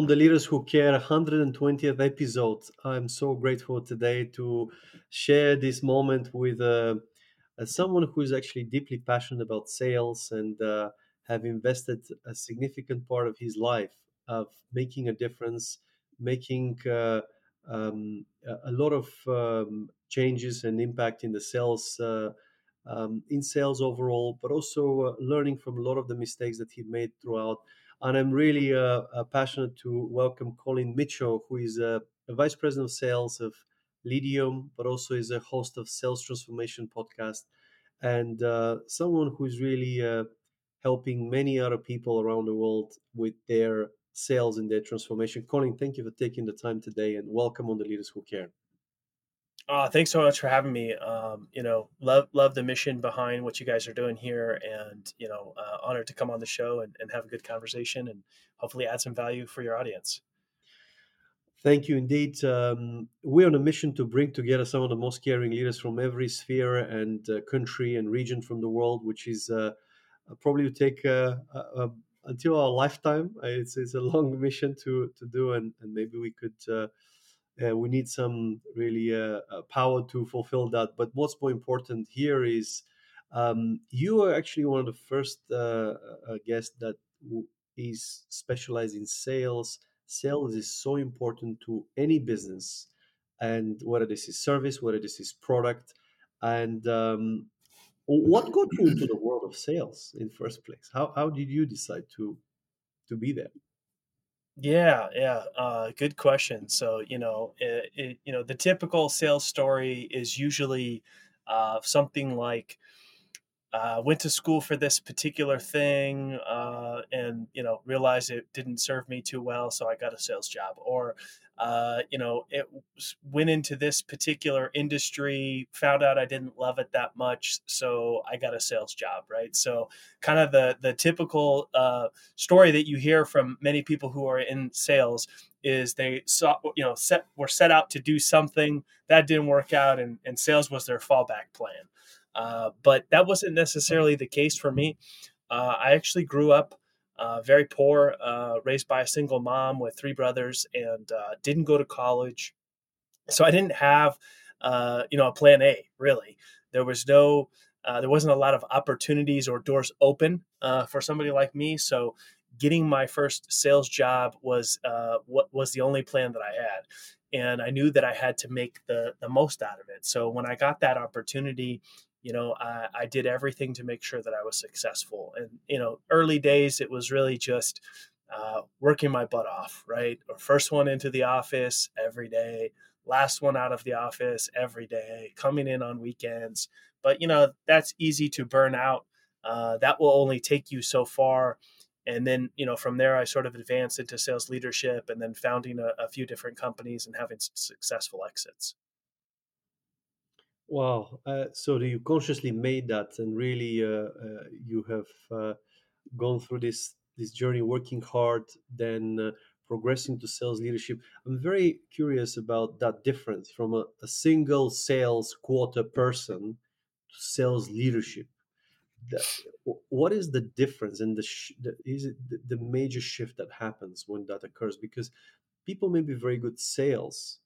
on the Leaders Who Care 120th episode. I'm so grateful today to share this moment with uh, uh, someone who is actually deeply passionate about sales and uh, have invested a significant part of his life of making a difference, making uh, um, a lot of um, changes and impact in the sales. Uh, um, in sales overall, but also uh, learning from a lot of the mistakes that he made throughout and I'm really uh, uh, passionate to welcome Collin Mitchell, who is a, a, vice president of sales of Leadium, but also is a host of Sales Transformation podcast, and uh, someone who is really uh, helping many other people around the world with their sales and their transformation. Collin, thank you for taking the time today, and welcome on the Leaders Who Care. Uh, thanks so much for having me. Um, you know, love love the mission behind what you guys are doing here, and you know, uh, honored to come on the show and, and have a good conversation, and hopefully add some value for your audience. Thank you indeed. Um, we're on a mission to bring together some of the most caring leaders from every sphere and uh, country and region from the world, which is uh, uh probably to take uh, until our lifetime. It's, it's, a long mission to to do, and, and maybe we could uh, we need some really uh, uh, power to fulfill that. But what's more important here is um, you are actually one of the first uh, uh guests that is specialized in sales. Sales is so important to any business, and whether this is service, whether this is product, and um, what got you into the world of sales in first place? How how did you decide to to be there? Yeah, yeah. Uh, good question. So, you know, it, it, you know, the typical sales story is usually uh, something like, uh, went to school for this particular thing uh, and you know realized it didn't serve me too well so i got a sales job. Or uh, you know it went into this particular industry found out i didn't love it that much so i got a sales job right? So kind of the the typical uh, story that you hear from many people who are in sales is they saw you know set were set out to do something that didn't work out and, and sales was their fallback plan uh, but that wasn't necessarily the case for me. Uh, I actually grew up uh, very poor, uh, raised by a single mom with three brothers, and uh, didn't go to college. So I didn't have, you know, a plan A. Really, there was no, there wasn't a lot of opportunities or doors open for somebody like me. So getting my first sales job was what was the only plan that I had and I knew that I had to make the the most out of it. So when I got that opportunity, you know I, I, did everything to make sure that i was successful. And you know early days it was really just uh, working my butt off right? Or first one into the office every day last one out of the office every day coming in on weekends. But you know that's easy to burn out. Uh, that will only take you so far. And then you know from there i sort of advanced into sales leadership and then founding a, a few different companies and having successful exits Wow. Uh, so you consciously made that, and really, uh, uh, you have uh, gone through this this journey, working hard, then uh, progressing to sales leadership. I'm very curious about that difference from a, a single sales quota person to sales leadership. The, what is the difference, and the, sh- the is it the, the major shift that happens when that occurs? Because people may be very good sales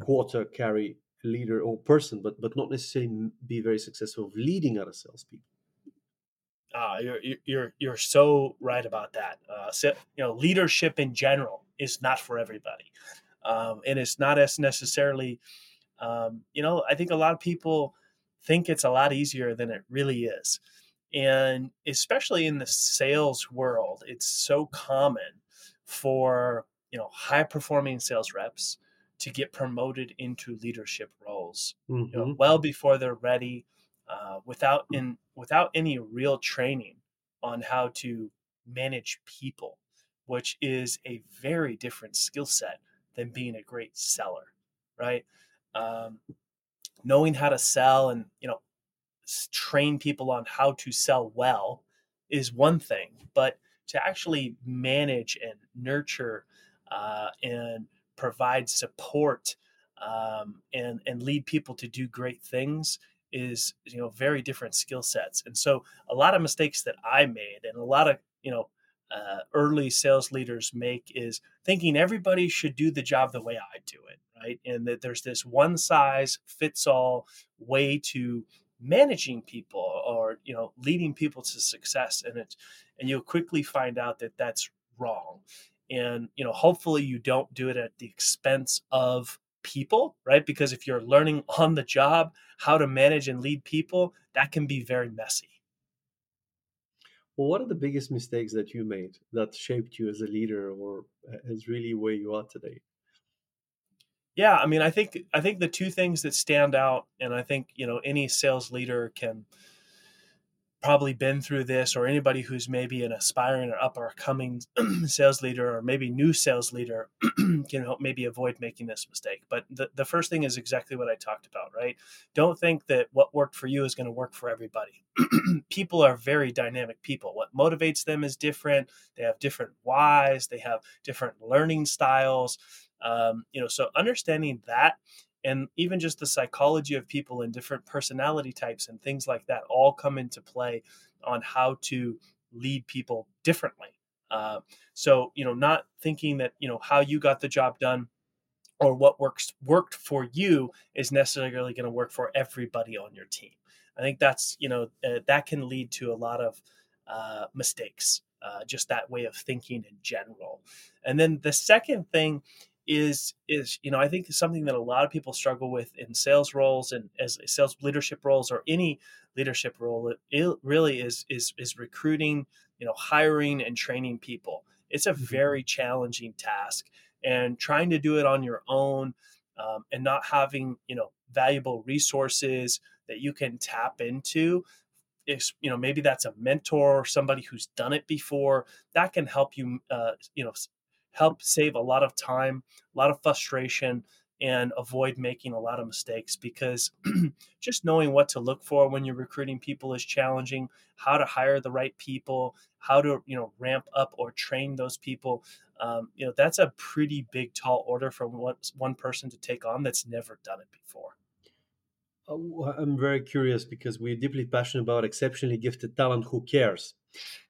quota carry leader or person, but but not necessarily be very successful of leading other salespeople. Uh, you're you're you're so right about that. Uh, so, you know, leadership in general is not for everybody, um, and it's not as necessarily. Um, you know, I think a lot of people think it's a lot easier than it really is, and especially in the sales world, it's so common for you know high performing sales reps to get promoted into leadership roles mm-hmm. you know, mm-hmm. well before they're ready uh, without in without any real training on how to manage people which is a very different skill set than being a great seller right um, knowing how to sell and you know train people on how to sell well is one thing but to actually manage and nurture uh, and provide support um, and and lead people to do great things is you know very different skill sets. And so a lot of mistakes that i made and a lot of you know uh, early sales leaders make is thinking everybody should do the job the way I do it, right? And that there's this one size fits all way to managing people or you know leading people to success. And it's and you'll quickly find out that that's wrong and you know hopefully you don't do it at the expense of people right? Because if you're learning on the job how to manage and lead people that can be very messy. Well what are the biggest mistakes that you made that shaped you as a leader or uh, as really where you are today? Yeah, I mean, I think I think the two things that stand out, and I think you know any sales leader can probably been through this, or anybody who's maybe an aspiring or up or coming sales leader, or maybe new sales leader, can help maybe avoid making this mistake. But the the first thing is exactly what I talked about, right? Don't think that what worked for you is going to work for everybody. people are very dynamic people. What motivates them is different. They have different whys. They have different learning styles um, you know, so understanding that and even just the psychology of people and different personality types and things like that all come into play on how to lead people differently. Uh, so you know, not thinking that you know how you got the job done or what works worked for you is necessarily going to work for everybody on your team. I think that's you know uh, that can lead to a lot of uh, mistakes. Uh, just that way of thinking in general. And then the second thing is is you know I think something that a lot of people struggle with in sales roles and as sales leadership roles or any leadership role it really is is is recruiting you know hiring and training people it's a mm-hmm. very challenging task and trying to do it on your own um, and not having you know valuable resources that you can tap into is you know maybe that's a mentor or somebody who's done it before that can help you uh, you know help save a lot of time, a lot of frustration, and avoid making a lot of mistakes because just knowing what to look for when you're recruiting people is challenging. How to hire the right people how to you know ramp up or train those people um, you know that's a pretty big tall order for one, one person to take on that's never done it before i'm very curious because we're deeply passionate about exceptionally gifted talent who cares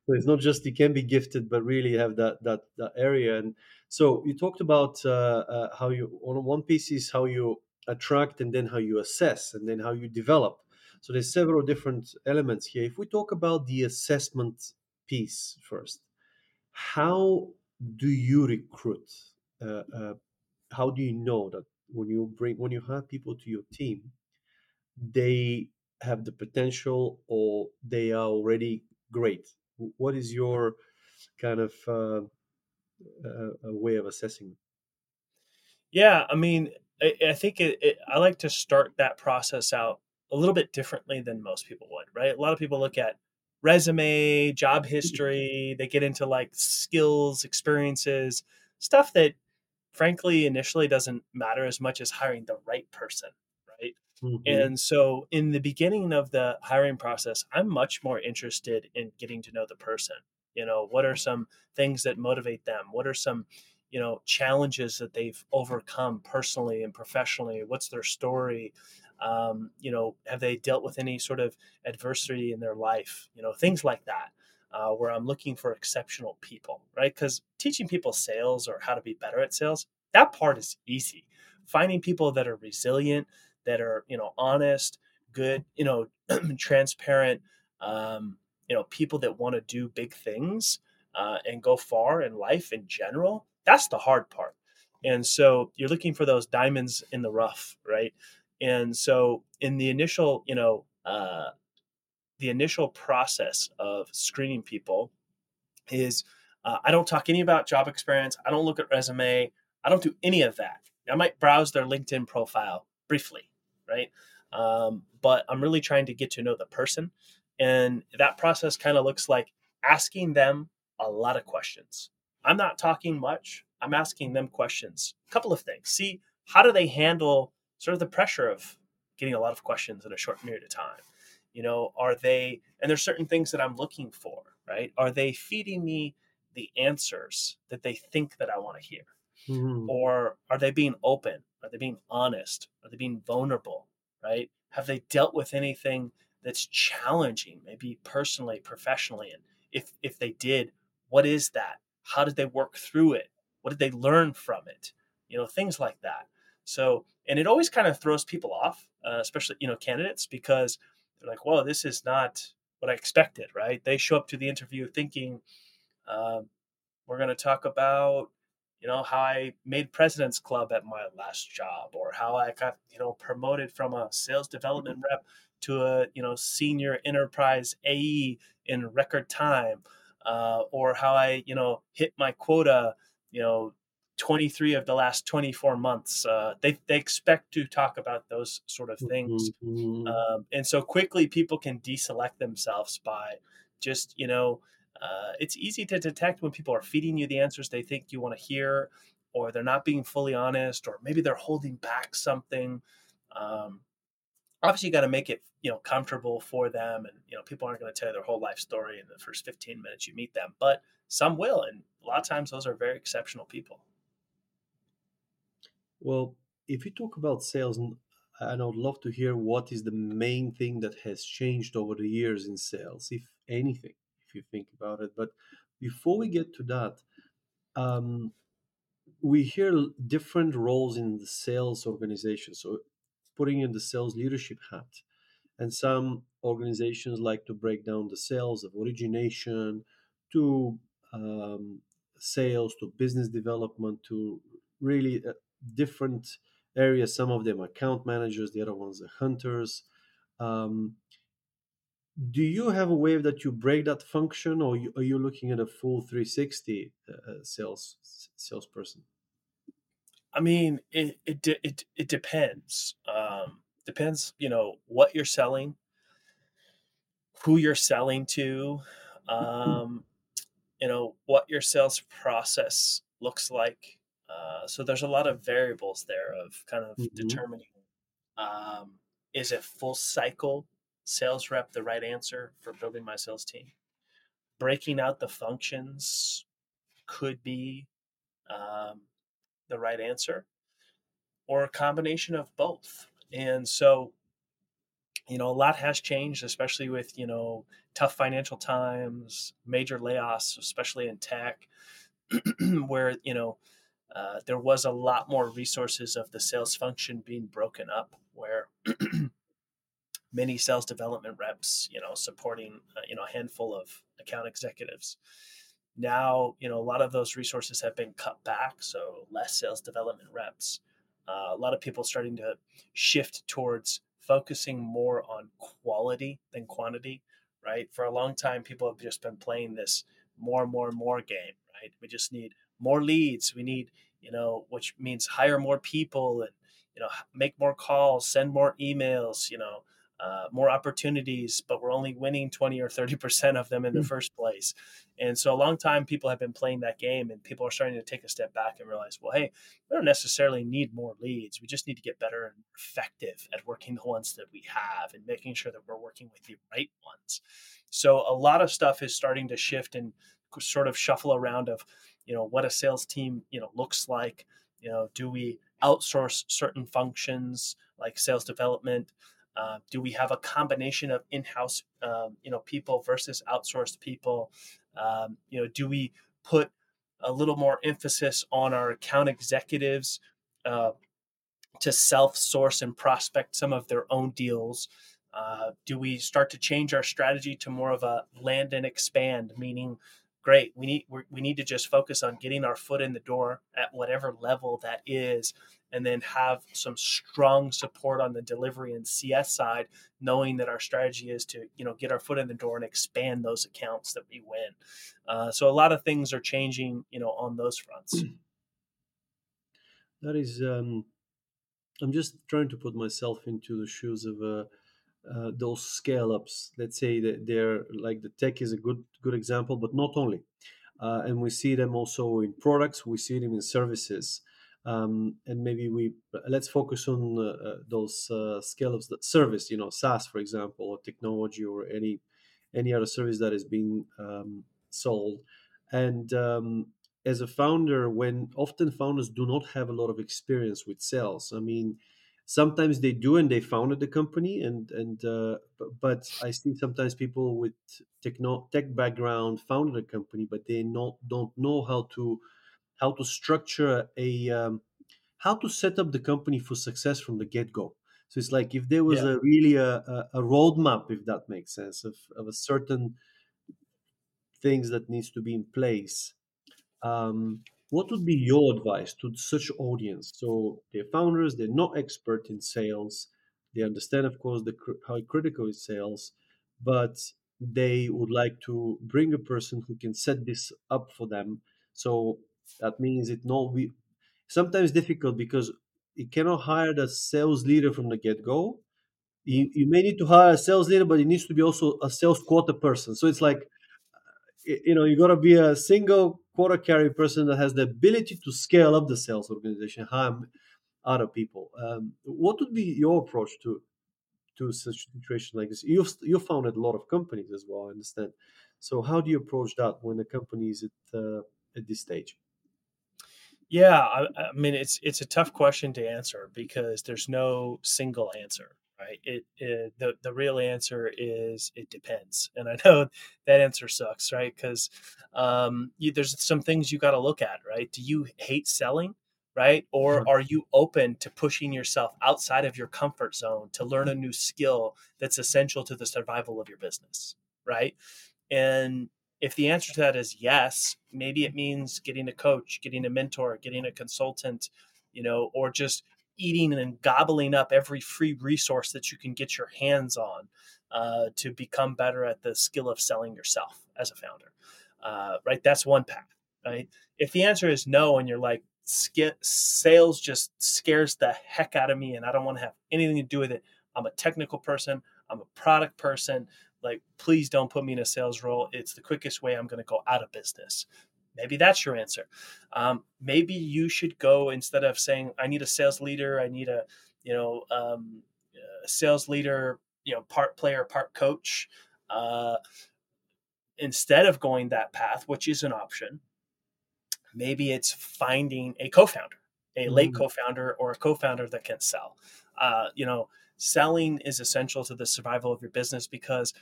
so it's not just you can be gifted, but really have that that that area. And so you talked about uh, uh, how you on one piece is how you attract, and then how you assess, and then how you develop. So there's several different elements here. If we talk about the assessment piece first, how do you recruit? Uh, uh how do you know that when you bring when you have people to your team, they have the potential or they are already great? What is your kind of uh, uh, way of assessing yeah i mean i, I think it, it, i like to start that process out a little bit differently than most people would right? A lot of people look at resume job history they get into like skills experiences stuff that frankly initially doesn't matter as much as hiring the right person right Mm-hmm. And so in the beginning of the hiring process, I'm much more interested in getting to know the person. You know, what are some things that motivate them? What are some, you know, challenges that they've overcome personally and professionally? What's their story? Um, you know, have they dealt with any sort of adversity in their life? You know, things like that. Uh, where I'm looking for exceptional people, right? Because teaching people sales or how to be better at sales, that part is easy. Finding people that are resilient, that are you know honest good you know transparent um, you know people that want to do big things uh, and go far in life in general that's the hard part. And so you're looking for those diamonds in the rough right? And so in the initial you know uh, the initial process of screening people is uh, i don't talk any about job experience i don't look at resume i don't do any of that. I might browse their linkedin profile briefly right? Um, but I'm really trying to get to know the person. And that process kind of looks like asking them a lot of questions. I'm not talking much, I'm asking them questions. A couple of things. See, how do they handle sort of the pressure of getting a lot of questions in a short period of time? You know, are they, and there's certain things that I'm looking for, right? Are they feeding me the answers that they think that I want to hear? Mm-hmm. Or are they being open? Are they being honest? Are they being vulnerable? Right? Have they dealt with anything that's challenging, maybe personally, professionally? And if if they did, what is that? How did they work through it? What did they learn from it? You know, things like that. So, and it always kind of throws people off, uh, especially, you know, candidates, because they're like, whoa, this is not what I expected, right? They show up to the interview thinking, uh, we're going to talk about you know how i made president's club at my last job or how i got you know promoted from a sales development rep to a you know senior enterprise ae in record time uh, or how i you know hit my quota you know 23 of the last 24 months uh, they, they expect to talk about those sort of things Mhm. um, and so quickly people can deselect themselves by just you know uh, it's easy to detect when people are feeding you the answers they think you want to hear, or they're not being fully honest, or maybe they're holding back something. Um, obviously, you got to make it you know comfortable for them, and you know people aren't going to tell you their whole life story in the first 15 minutes you meet them, but some will, and a lot of times those are very exceptional people. Well, if you talk about sales, and and I would love to hear what is the main thing that has changed over the years in sales, if anything, if you think about it. But before we get to that, um, we hear different roles in the sales organization. So, putting in the sales leadership hat, and some organizations like to break down the sales of origination to um, sales to business development to really uh, different areas. Some of them account managers, the other ones are hunters. Um, do you have a way that you break that function, or you, are you looking at a full 360 uh, uh, sales salesperson? I mean, it it it, it depends. Um, depends, you know, what you're selling, who you're selling to, um, you know, what your sales process looks like. Uh, so there's a lot of variables there of kind of hmm determining um, is it full cycle sales rep the right answer for building my sales team? Breaking out the functions could be um, the right answer, or a combination of both. And so, you know, a lot has changed, especially with, you know, tough financial times, major layoffs, especially in tech, where, you know, uh, there was a lot more resources of the sales function being broken up, where many sales development reps, you know, supporting, uh, you know, a handful of account executives. Now, you know, a lot of those resources have been cut back, so less sales development reps. Uh, a lot of people starting to shift towards focusing more on quality than quantity, right? For a long time, people have just been playing this more, and more, and more game, right? We just need more leads. We need, you know, which means hire more people and, you know, make more calls, send more emails, you know, uh, more opportunities, but we're only winning 20 or 30% of them in the first place. And so a long time people have been playing that game and people are starting to take a step back and realize, well, hey, we don't necessarily need more leads. We just need to get better and effective at working the ones that we have and making sure that we're working with the right ones. So a lot of stuff is starting to shift and sort of shuffle around of, you know, what a sales team, you know, looks like. You know, do we outsource certain functions like sales development? Uh, do we have a combination of in-house, um, you know, people versus outsourced people? Um, you know, do we put a little more emphasis on our account executives uh, to self-source and prospect some of their own deals? Uh, do we start to change our strategy to more of a land and expand, meaning great we need we need to just focus on getting our foot in the door at whatever level that is and then have some strong support on the delivery and cs side knowing that our strategy is to you know get our foot in the door and expand those accounts that we win. Uh, so a lot of things are changing you know on those fronts. That is, um, I'm just trying to put myself into the shoes of uh, uh, those scale ups. Let's say that they're like the tech is a good good example, but not only. Uh, and we see them also in products. We see them in services. Um, and maybe we let's focus on uh, uh, those uh, scale ups that service, you know, SaaS, for example, or technology, or any any other service that is being um, sold. And um, as a founder, when often founders do not have a lot of experience with sales, I mean, sometimes they do and they founded the company and and uh, but i see sometimes people with techno tech background founded a company but they not don't know how to how to structure a um, how to set up the company for success from the get-go so it's like if there was Yeah. a really a, a, a roadmap if that makes sense of, of a certain things that needs to be in place um, what would be your advice to such audience? So they're founders they're not expert in sales. They understand of course the how critical is sales but they would like to bring a person who can set this up for them. So that means it not we sometimes difficult because you cannot hire the sales leader from the get-go. You, you may need to hire a sales leader but it needs to be also a sales quota person. So it's like you know you got to be a single quota carry person that has the ability to scale up the sales organization hire other people. Um, what would be your approach to to such a situation like this? You've you founded a lot of companies as well i understand. So how do you approach that when the company is at uh, at this stage? Yeah, I, I mean it's it's a tough question to answer because there's no single answer, right? It, it the the real answer is it depends, and I know that answer sucks, right? Because um, you, there's some things you got to look at, right? Do you hate selling, right? Or are you open to pushing yourself outside of your comfort zone to learn a new skill that's essential to the survival of your business, right? And if the answer to that is yes, maybe it means getting a coach, getting a mentor, getting a consultant, you know, or just eating and gobbling up every free resource that you can get your hands on uh, to become better at the skill of selling yourself as a founder. Uh, right? That's one path. Right? If the answer is no, and you're like, sales just scares the heck out of me, and I don't want to have anything to do with it. I'm a technical person. I'm a product person like please don't put me in a sales role it's the quickest way i'm going to go out of business maybe that's your answer um, maybe you should go instead of saying i need a sales leader i need a you know um, a sales leader you know part player part coach uh, instead of going that path which is an option maybe it's finding a co-founder a late Mm. co-founder or a co-founder that can sell uh, you know selling is essential to the survival of your business because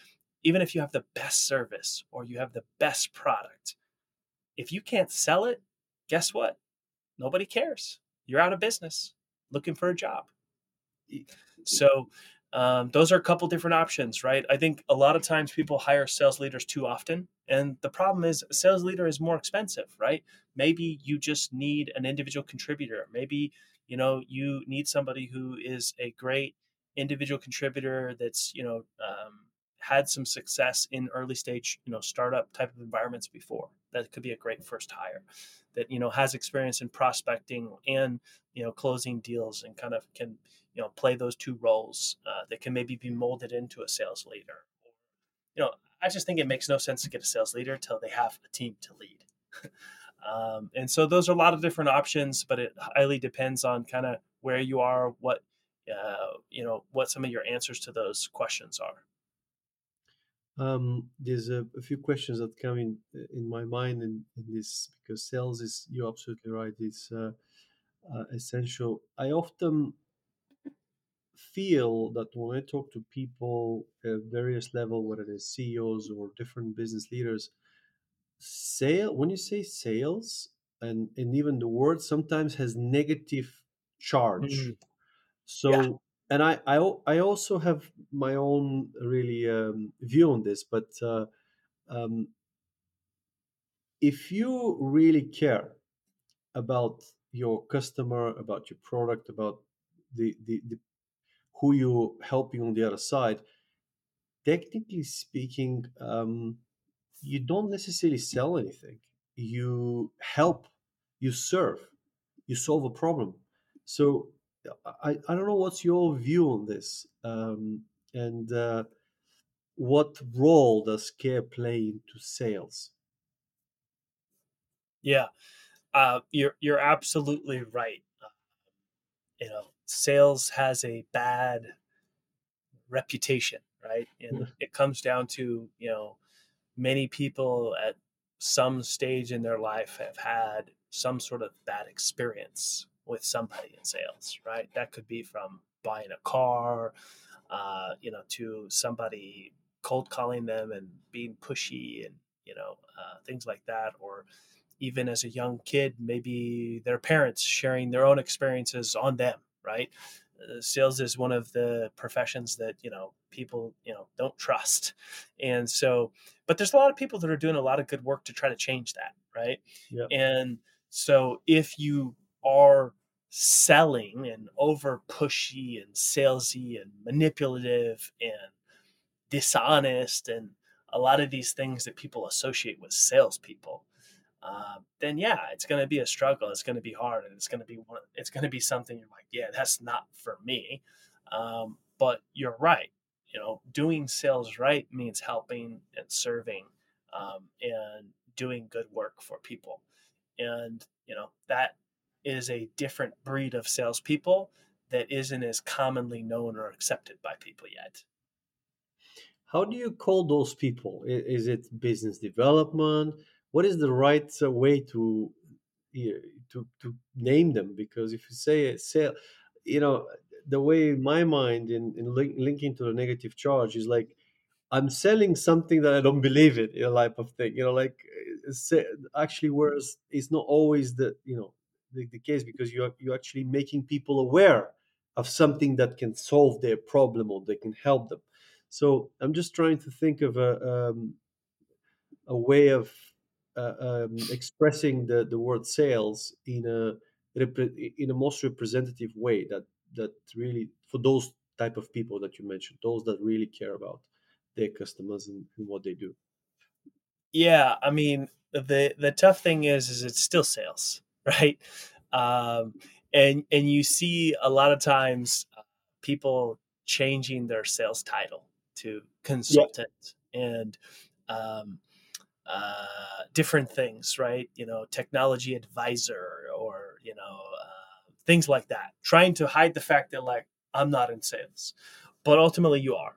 even if you have the best service or you have the best product, if you can't sell it, guess what? Nobody cares. You're out of business looking for a job. So, um, those are a couple different options, right? I think a lot of times people hire sales leaders too often. And the problem is, a sales leader is more expensive, right? Maybe you just need an individual contributor. Maybe, you know, you need somebody who is a great individual contributor that's you know um, had some success in early stage you know startup type of environments before. That could be a great first hire that you know has experience in prospecting and you know closing deals and kind of can you know play those two roles uh, that can maybe be molded into a sales leader. You know i just think it makes no sense to get a sales leader until they have a team to lead. Um, and so those are a lot of different options but it highly depends on kind of where you are what uh, you know what some of your answers to those questions are Um, there's a, a few questions that come in in my mind in, in this because sales is you're absolutely right. It's uh, uh, essential. I often feel that when I talk to people at various level, whether they're CEOs or different business leaders, sale when you say sales and and even the word sometimes has negative charge Mm, yeah so, and I, I, I also have my own really um, view on this, but uh, um, if you really care about your customer, about your product, about the, the, the who you're helping on the other side, technically speaking, um, you don't necessarily sell anything. You help, you serve, you solve a problem. So I, I don't know what's your view on this, um, and uh, what role does care play into sales? yeah uh, you're you're absolutely right. Uh, you know sales has a bad reputation right? And it comes down to you know many people at some stage in their life have had some sort of bad experience with somebody in sales, right? That could be from buying a car, uh, you know, to somebody cold calling them and being pushy and you know uh, things like that, or even as a young kid, maybe their parents sharing their own experiences on them, right? Uh, sales is one of the professions that you know people you know don't trust and so but there's a lot of people that are doing a lot of good work to try to change that right Yeah. and so if you are selling and over pushy and salesy and manipulative and dishonest and a lot of these things that people associate with salespeople, uh, then yeah, it's going to be a struggle. It's going to be hard, and it's going to be one. It's going to be something you're like, yeah, that's not for me. Um, but you're right. You know, doing sales right means helping and serving um, and doing good work for people, and you know that is a different breed of salespeople that isn't as commonly known or accepted by people yet. How do you call those people? Is it business development? What is the right uh, way to to to name them? Because if you say a sale, you know, the way in my mind in, in link, linking to the negative charge is like I'm selling something that I don't believe in, know, type of thing. You know, like uh, actually, whereas it's not always the you know the, the case because you are you're actually making people aware of something that can solve their problem or they can help them. So I'm just trying to think of a um, a way of uh, um, expressing the, the word sales in a in a most representative way that that really for those type of people that you mentioned, those that really care about their customers and, and what they do. Yeah, I mean the the tough thing is is it's still sales, right? Um, and and you see a lot of times uh, people changing their sales title to consultant and um, uh, different things, right? You know, technology advisor or you know uh, things like that, trying to hide the fact that like I'm not in sales, but ultimately you are.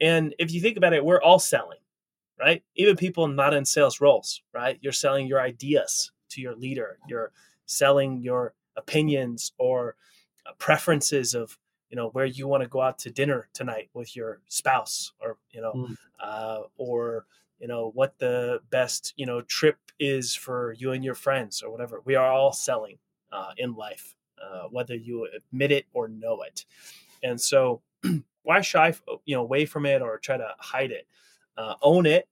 And if you think about it, we're all selling, right? Even people not in sales roles, right? You're selling your ideas to your leader. You're selling your opinions or uh, preferences of you know where you want to go out to dinner tonight with your spouse or you know Mm. uh, or you know what the best you know trip is for you and your friends or whatever we are all selling uh, in life uh, whether you admit it or know it and so why shy you know away from it or try to hide it uh, own it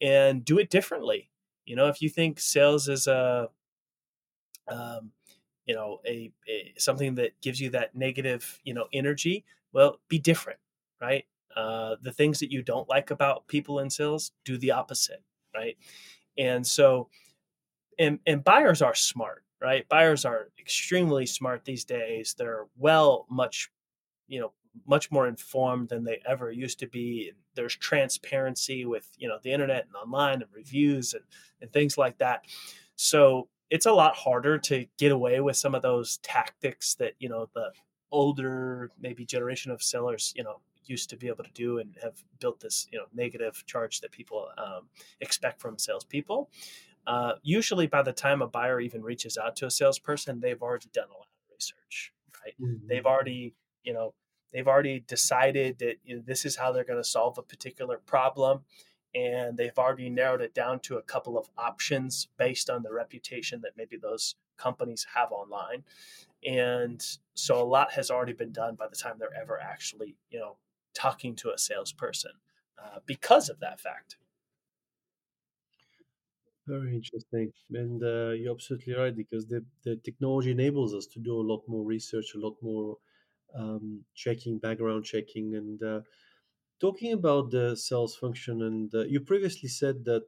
and do it differently you know if you think sales is a um, you know a, a something that gives you that negative you know energy well be different right? Uh, the things that you don't like about people in sales do the opposite right? And so and and buyers are smart right? Buyers are extremely smart these days. They're well much you know much more informed than they ever used to be there's transparency with you know the internet and online and reviews and and things like that. So it's a lot harder to get away with some of those tactics that you know the older maybe generation of sellers you know used to be able to do and have built this you know negative charge that people um, expect from salespeople. Uh, usually by the time a buyer even reaches out to a salesperson they've already done a lot of research right? Mhm. they've already you know they've already decided that you know, this is how they're going to solve a particular problem and they've already narrowed it down to a couple of options based on the reputation that maybe those companies have online and so a lot has already been done by the time they're ever actually you know talking to a salesperson uh, because of that fact Very interesting. And uh, you're absolutely right because the, the technology enables us to do a lot more research, a lot more um, checking, background checking. And uh, talking about the sales function, and uh, you previously said that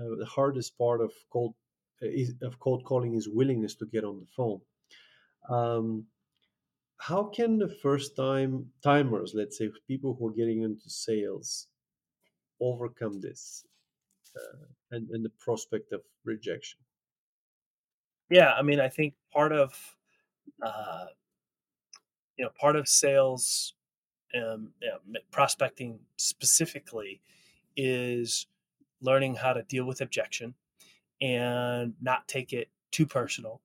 uh, the hardest part of cold uh, is, of cold calling is willingness to get on the phone. Um, how can the first time timers, let's say people who are getting into sales, overcome this uh, and, and the prospect of rejection? yeah i mean i think part of uh, you know part of sales um, know, prospecting specifically is learning how to deal with objection and not take it too personal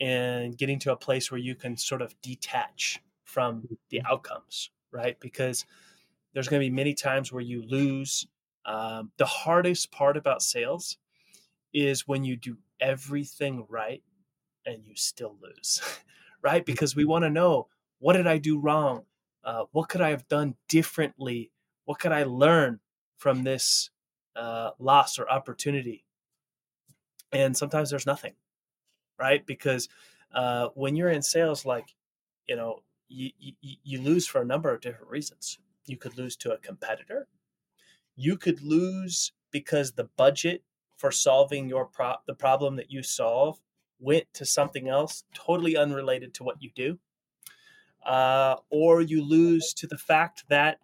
and getting to a place where you can sort of detach from the Mhm. outcomes, right? Because there's going to be many times where you lose. Um, the hardest part about sales is when you do everything right and you still lose, right? Because we want to know what did I do wrong? Uh, what could I have done differently? What could I learn from this uh, loss or opportunity? And sometimes there's nothing, right? Because uh, when you're in sales, like, you know, you, you, you lose for a number of different reasons. You could lose to a competitor. You could lose because the budget for solving your pro- the problem that you solve went to something else totally unrelated to what you do. Uh, or you lose to the fact that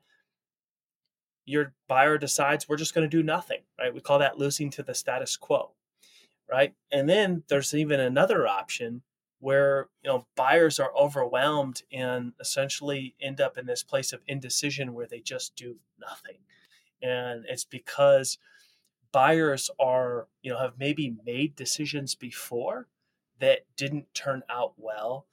your buyer decides we're just going to do nothing, right? We call that losing to the status quo, right? And then there's even another option where you know buyers are overwhelmed and essentially end up in this place of indecision where they just do nothing and it's because buyers are you know have maybe made decisions before that didn't turn out well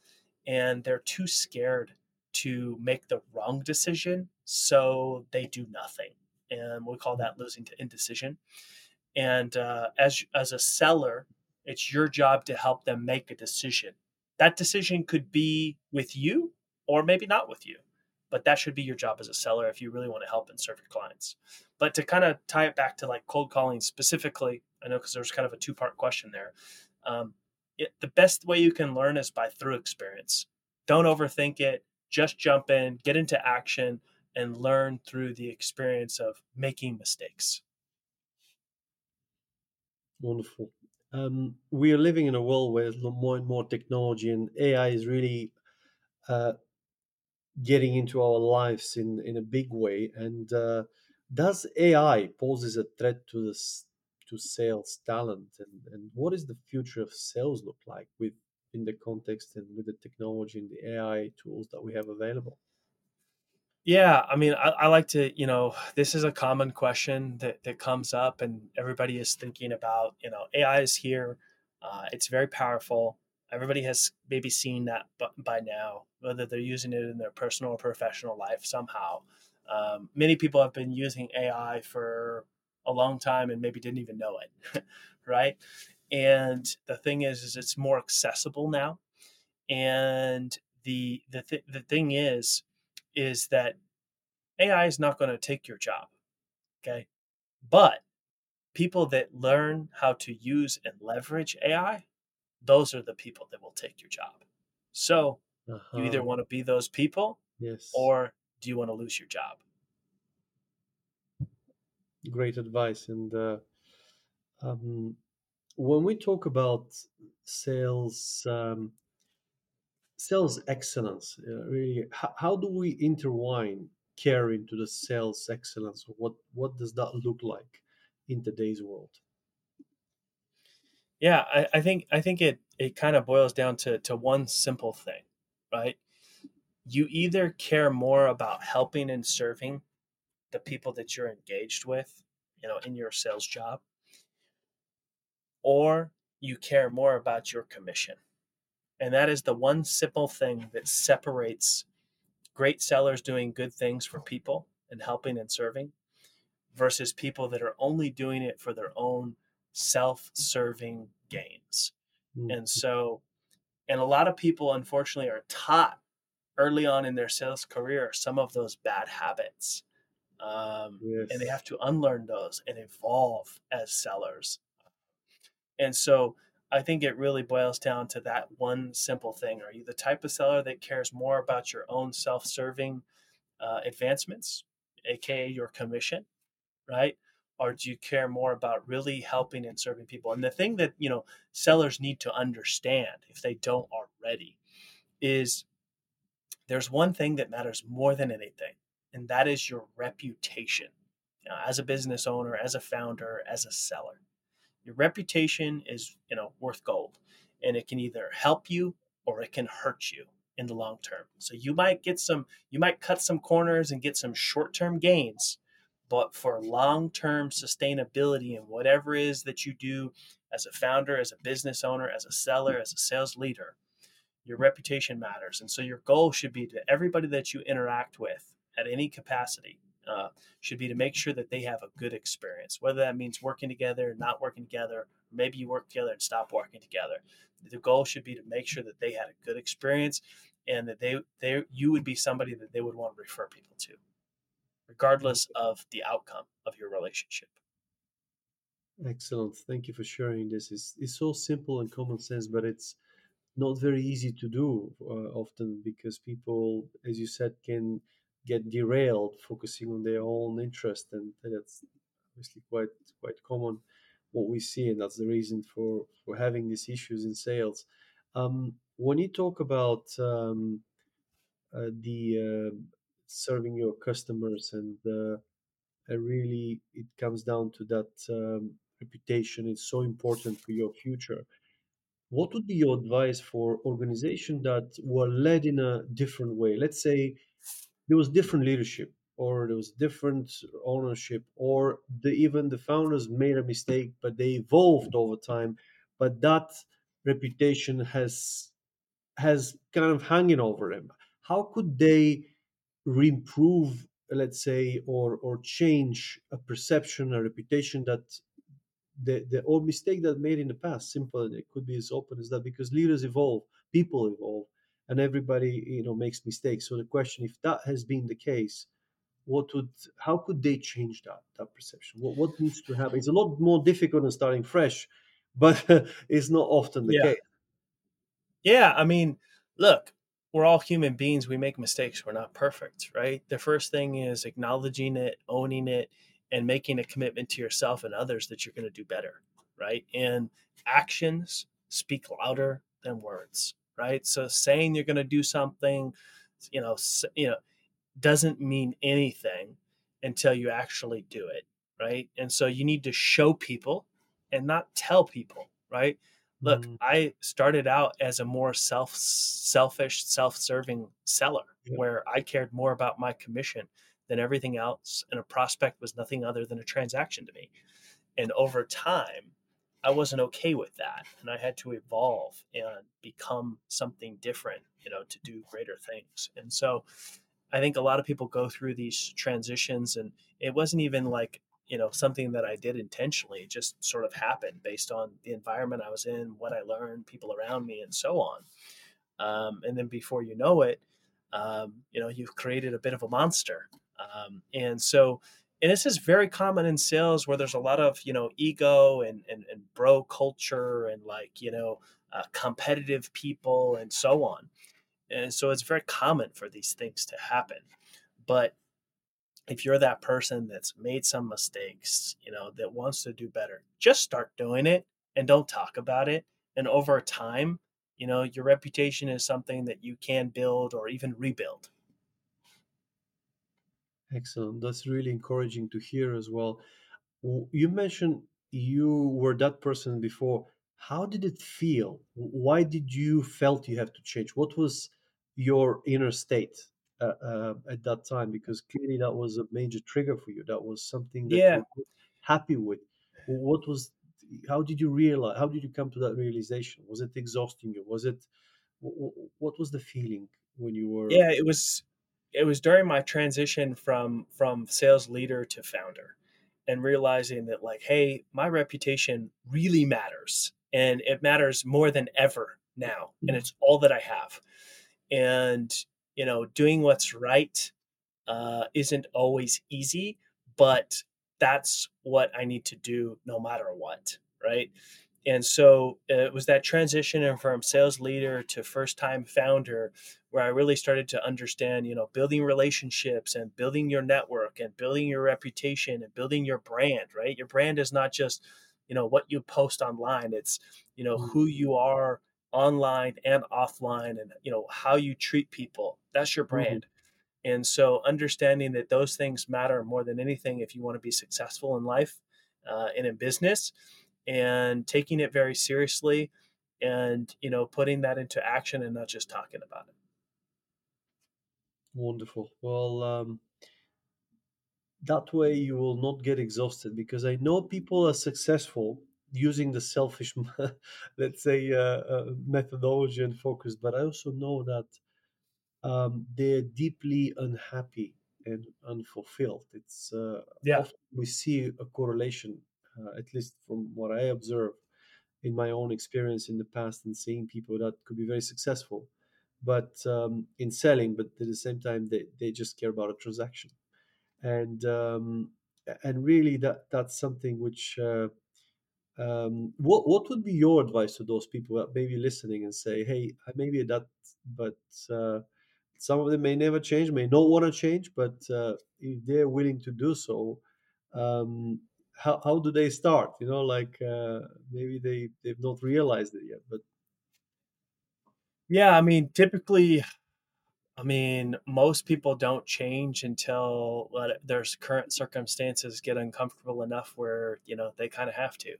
and they're too scared to make the wrong decision so they do nothing and we call that losing to indecision and uh, as as a seller it's your job to help them make a decision. That decision could be with you or maybe not with you but that should be your job as a seller if you really want to help and serve your clients. But to kind of tie it back to like cold calling specifically i know because there's kind of a two part question there um, it, the best way you can learn is by through experience don't overthink it just jump in get into action and learn through the experience of making mistakes Wonderful. Um, we are living in a world where more and more technology, and AI is really uh, getting into our lives in, in a big way. And uh, does AI poses a threat to this to sales talent, and, and what is the future of sales look like with in the context and with the technology and the AI tools that we have available? Yeah, I mean, I, I like to, you know, this is a common question that, that comes up, and everybody is thinking about, you know, AI is here. Uh, it's very powerful. Everybody has maybe seen that by now, whether they're using it in their personal or professional life somehow. Um, many people have been using AI for a long time and maybe didn't even know it, right? And the thing is, is it's more accessible now. And the the th- the thing is, is that AI is not going to take your job. Okay. But people that learn how to use and leverage AI, those are the people that will take your job. So you either Uh-huh. want to be those people Yes, or do you want to lose your job? Great advice. And uh, um, when we talk about sales, um, sales excellence, uh, really, how, how do we intertwine care into the sales excellence? What what does that look like in today's world? Yeah, I, I think I think it it kind of boils down to to one simple thing, right? You either care more about helping and serving the people that you're engaged with, you know, in your sales job, or you care more about your commission. And that is the one simple thing that separates great sellers doing good things for people and helping and serving versus people that are only doing it for their own self serving gains. Mm, And so, and a lot of people, unfortunately, are taught early on in their sales career some of those bad habits. Um, and they have to unlearn those and evolve as sellers. And so I think it really boils down to that one simple thing. Are you the type of seller that cares more about your own self serving uh, advancements, AKA your commission, right? Or do you care more about really helping and serving people? And the thing that, you know, sellers need to understand if they don't already is there's one thing that matters more than anything, and that is your reputation. Now, as a business owner, as a founder, as a seller your reputation is you know worth gold and it can either help you or it can hurt you in the long term so you might get some you might cut some corners and get some short-term gains but for long-term sustainability and whatever it is that you do as a founder as a business owner as a seller as a sales leader Your reputation matters. And so your goal should be to everybody that you interact with at any capacity uh, should be to make sure that they have a good experience, whether that means working together, not working together, maybe you work together and stop working together. The goal should be to make sure that they had a good experience and that they, they you would be somebody that they would want to refer people to, regardless of the outcome of your relationship. Excellent. Thank you for sharing this. It's, it's so simple and common sense, but it's not very easy to do uh, often because people, as you said, can get derailed focusing on their own interest, and that's obviously quite quite common what we see, and that's the reason for for having these issues in sales. Um, when you talk about um, uh, the uh, serving your customers and uh, really it comes down to that um, reputation is so important for your future what would be your advice for organizations that were led in a different way let's say there was different leadership or there was different ownership or the, even the founders made a mistake but they evolved over time. But that reputation has has kind of hanging over them how could they reimprove let's say or or change a perception a reputation that the the old mistake that made in the past? Simple and it could be as open as that because leaders evolve people evolve and everybody you know makes mistakes. So the question if that has been the case what would how could they change that that perception? What, what needs to happen? It's a lot more difficult than starting fresh but it's not often the yeah. case. Yeah i mean look we're all human beings. We make mistakes. We're not perfect right? The first thing is acknowledging it owning it and making a commitment to yourself and others that you're going to do better right? And actions speak louder than words right? So saying you're going to do something, you know, you know, doesn't mean anything until you actually do it, right? And so you need to show people and not tell people, right? Look, mm. I started out as a more self selfish, self-serving seller yeah. where I cared more about my commission than everything else and a prospect was nothing other than a transaction to me. And over time, I wasn't okay with that, and I had to evolve and become something different, you know, to do greater things. And so, I think a lot of people go through these transitions, and it wasn't even like you know something that I did intentionally. It just sort of happened based on the environment I was in, what I learned, people around me, and so on. Um, and then before you know it, um, you know, you've created a bit of a monster. Um, and so and this is very common in sales where there's a lot of you know ego and and, and bro culture and like you know uh, competitive people and so on. And so it's very common for these things to happen. But if you're that person that's made some mistakes you know that wants to do better just start doing it and don't talk about it. And over time you know your reputation is something that you can build or even rebuild Excellent. That's really encouraging to hear as well. You mentioned you were that person before. How did it feel? Why did you felt you have to change? What was your inner state uh, uh, at that time? Because clearly that was a major trigger for you. That was something that yeah. you were happy with. What was? How did you realize? How did you come to that realization? Was it exhausting you? Was it? What was the feeling when you were? Yeah, it was it was during my transition from from sales leader to founder and realizing that like hey my reputation really matters and it matters more than ever now and mm. it's all that i have and you know doing what's right uh, isn't always easy but that's what i need to do no matter what right and so uh, it was that transition from sales leader to first time founder where I really started to understand, you know, building relationships and building your network and building your reputation and building your brand, right? Your brand is not just, you know, what you post online. It's, you know, who mm-hmm. you are online and offline and, you know, how you treat people. That's your mm-hmm. brand. Mm-hmm. And so understanding that those things matter more than anything if you want to be successful in life uh, and in business and taking it very seriously and, you know, putting that into action and not just talking about it. Wonderful. Well, um, that way you will not get exhausted because I know people are successful using the selfish, let's say, uh, uh, methodology and focus, but I also know that um, they're deeply unhappy and unfulfilled. It's uh, Yeah. often we see a correlation, at least from what I observe in my own experience in the past, and seeing people that could be very successful, but um, in selling, but at the same time they, they just care about a transaction, and um, and really that that's something which. Uh, um, what what would be your advice to those people that may be listening and say, "Hey, maybe that, but uh, some of them may never change, may not want to change, but uh, if they're willing to do so, um, how how do they start? You know, like uh, maybe they they've not realized it yet, but Yeah, I mean, typically, I mean, most people don't change until let their current circumstances get uncomfortable enough where, you know, they kind of have to.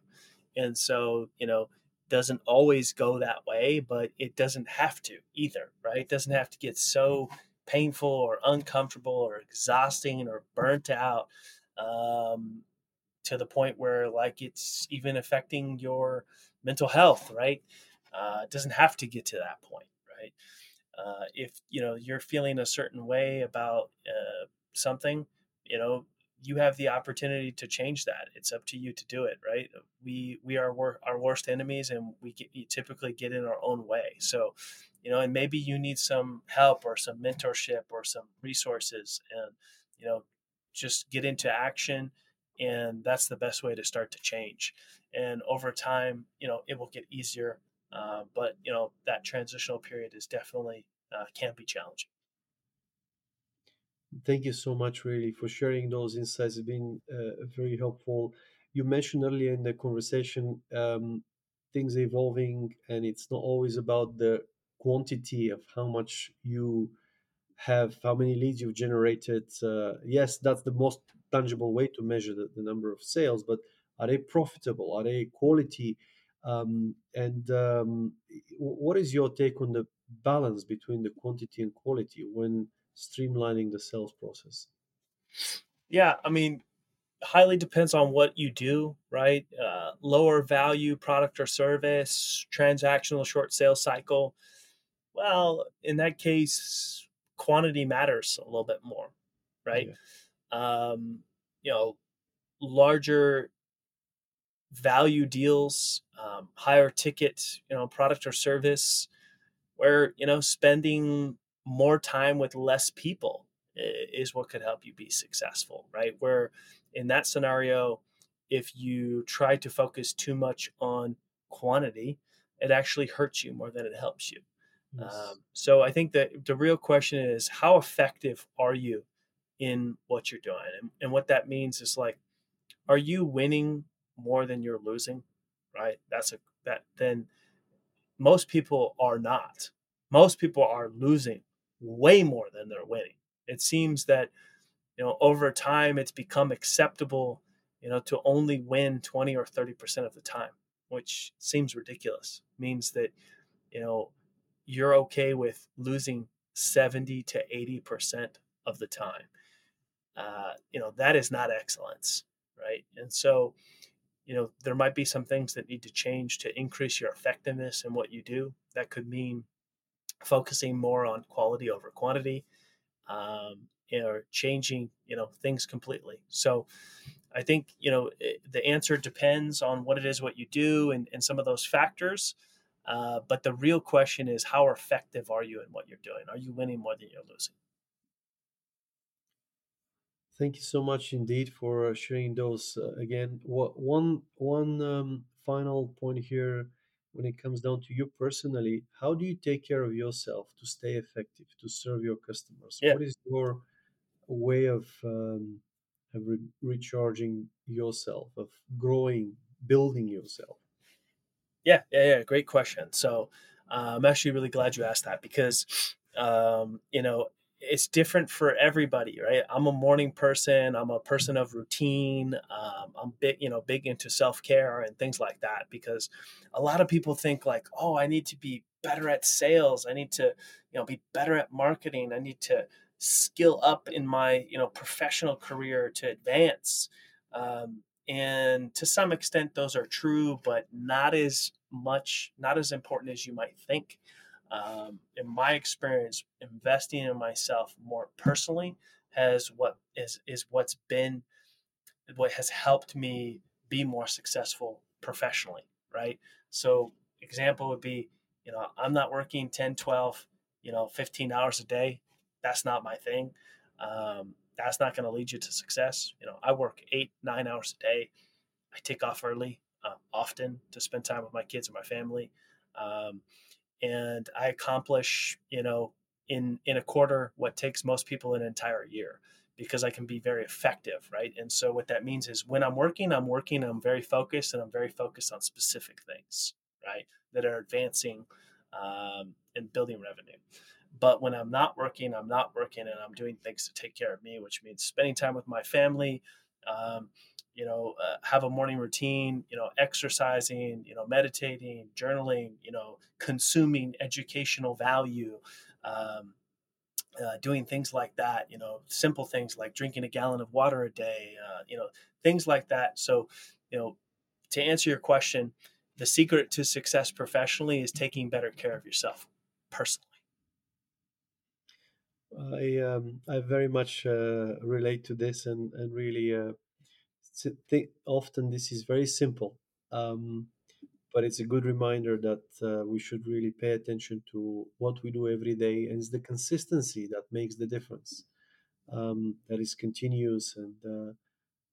And so, you know, doesn't always go that way, but it doesn't have to either, right? It doesn't have to get so painful or uncomfortable or exhausting or burnt out um, to the point where like it's even affecting your mental health, right? Uh, it doesn't have to get to that point, right? Uh, if you know you're feeling a certain way about uh, something, you know you have the opportunity to change that. It's up to you to do it, right? We we are wor- our worst enemies, and we, get, we typically get in our own way. So, you know, and maybe you need some help or some mentorship or some resources, and you know, just get into action, and that's the best way to start to change. And over time, you know, it will get easier. Uh, but you know, that transitional period is definitely uh, can be challenging. Thank you so much, really, for sharing those insights. It's been uh, very helpful. You mentioned earlier in the conversation um, things evolving, and it's not always about the quantity of how much you have, how many leads you've generated. Uh, yes, that's the most tangible way to measure the, the number of sales, but are they profitable? Are they quality? Um, and um, what is your take on the balance between the quantity and quality when streamlining the sales process? Yeah, I mean, highly depends on what you do, right? Uh, lower value product or service, transactional short sales cycle. Well, in that case, quantity matters a little bit more, right? Yeah. Um, you know, larger value deals, um, higher ticket, you know, product or service, where you know spending more time with less people is what could help you be successful, right? Where in that scenario, if you try to focus too much on quantity, it actually hurts you more than it helps you. Yes. Um, so I think that the real question is how effective are you in what you're doing? And, and what that means is like, are you winning more than you're losing? Right? That's a that then most people are not. Most people are losing way more than they're winning. It seems that you know over time it's become acceptable, you know, to only win 20 or 30% of the time, which seems ridiculous. Means that you know you're okay with losing 70 to 80% of the time. Uh, you know, that is not excellence, right? And so, you know, there might be some things that need to change to increase your effectiveness in what you do. That could mean focusing more on quality over quantity, um, or changing, you know, things completely. So, I think you know it, the answer depends on what it is, what you do, and, and some of those factors. Uh, but the real question is, how effective are you in what you're doing? Are you winning more than you're losing? Thank you so much indeed for uh, sharing those. Uh, again, what one one um, final point here when it comes down to you personally, how do you take care of yourself to stay effective, to serve your customers? Yeah, What is your way of, um, of re- recharging yourself, of growing, building yourself? yeah, yeah, yeah. Great question. So uh, I'm actually really glad you asked that because um, you know it's different for everybody, right? I'm a morning person. I'm a person of routine. Um, I'm big, you know, big into self care and things like that because a lot of people think like, oh, I need to be better at sales. I need to, you know, be better at marketing. I need to skill up in my, you know, professional career to advance. Um, and to some extent those are true but not as much not as important as you might think um, in my experience investing in myself more personally has what is is what's been what has helped me be more successful professionally right so example would be you know i'm not working 10 12 you know 15 hours a day that's not my thing um, that's not going to lead you to success. You know, I work eight, nine hours a day. I take off early uh, often to spend time with my kids and my family. Um, and I accomplish, you know, in, in a quarter what takes most people an entire year because I can be very effective, right? And so what that means is when I'm working, I'm working, I'm very focused and I'm very focused on specific things, right? That are advancing um, and building revenue. But when I'm not working, I'm not working and I'm doing things to take care of me, which means spending time with my family, um, you know, uh, have a morning routine, you know, exercising, you know, meditating, journaling, you know, consuming educational value, um, uh, doing things like that, you know, simple things like drinking a gallon of water a day, uh, you know, things like that. So, you know, to answer your question, the secret to success professionally is taking better care of yourself personally. I um, I very much uh, relate to this, and and really think often this is very simple, um, but it's a good reminder that uh, we should really pay attention to what we do every day, and it's the consistency that makes the difference. Um, that is continuous, and uh,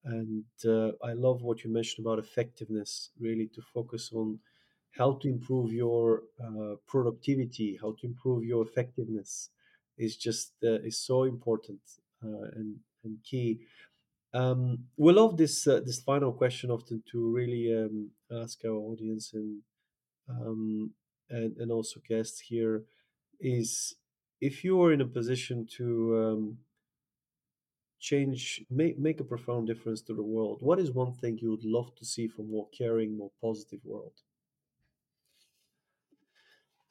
and uh, I love what you mentioned about effectiveness. Really, to focus on how to improve your uh, productivity, how to improve your effectiveness is just uh, is so important uh, and and key. Um, we love this uh, this final question often to really um, ask our audience and um, and and also guests here is if you are in a position to um, change make make a profound difference to the world what is one thing you would love to see for more caring more positive world?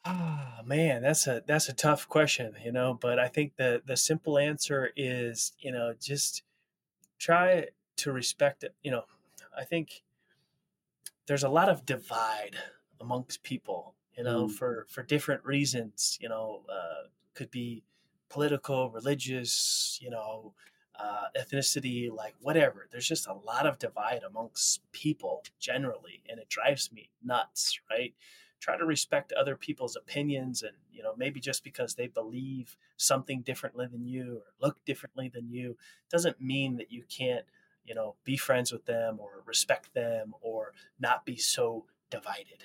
Ah, man, that's a that's a tough question, you know, but I think the the simple answer is, you know, just try to respect it. You know, I think there's a lot of divide amongst people, you know, Mm, for for different reasons, you know, uh, could be political, religious, you know, uh, ethnicity, like whatever. There's just a lot of divide amongst people generally, and it drives me nuts, right? Try to respect other people's opinions, and you know, maybe just because they believe something differently than you or look differently than you doesn't mean that you can't, you know, be friends with them or respect them or not be so divided.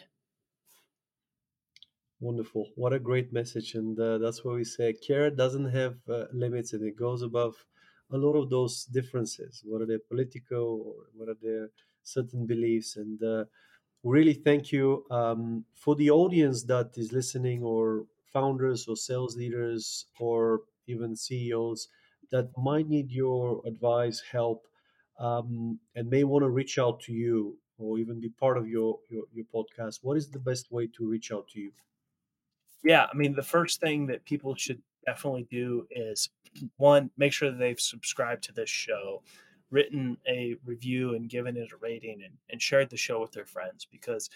wonderful what a great message and uh, that's why we say care doesn't have uh, limits and it goes above a lot of those differences whether they're political or whether they're certain beliefs and uh, really thank you um, for the audience that is listening or founders or sales leaders or even ceos that might need your advice help um, and may want to reach out to you or even be part of your, your your podcast. What is the best way to reach out to you? Yeah, I mean, the first thing that people should definitely do is one, make sure that they've subscribed to this show, written a review and given it a rating and, and shared the show with their friends because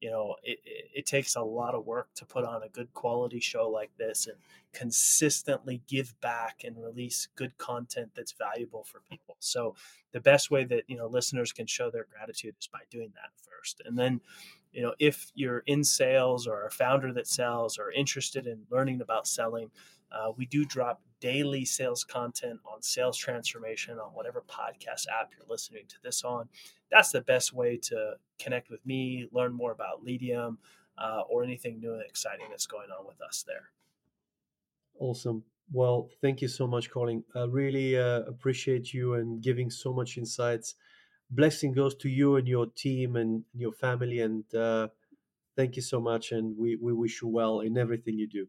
you know it, it, it takes a lot of work to put on a good quality show like this and consistently give back and release good content that's valuable for people. So the best way that you know listeners can show their gratitude is by doing that first. And then you know if you're in sales or a founder that sells or interested in learning about selling uh, we do drop daily sales content on sales transformation on whatever podcast app you're listening to this on. That's the best way to connect with me learn more about Leadium, uh, or anything new and exciting that's going on with us there. Awesome. Well thank you so much Collin. I really uh, appreciate you and giving so much insights. Blessing goes to you and your team and your family and uh, thank you so much and we, we wish you well in everything you do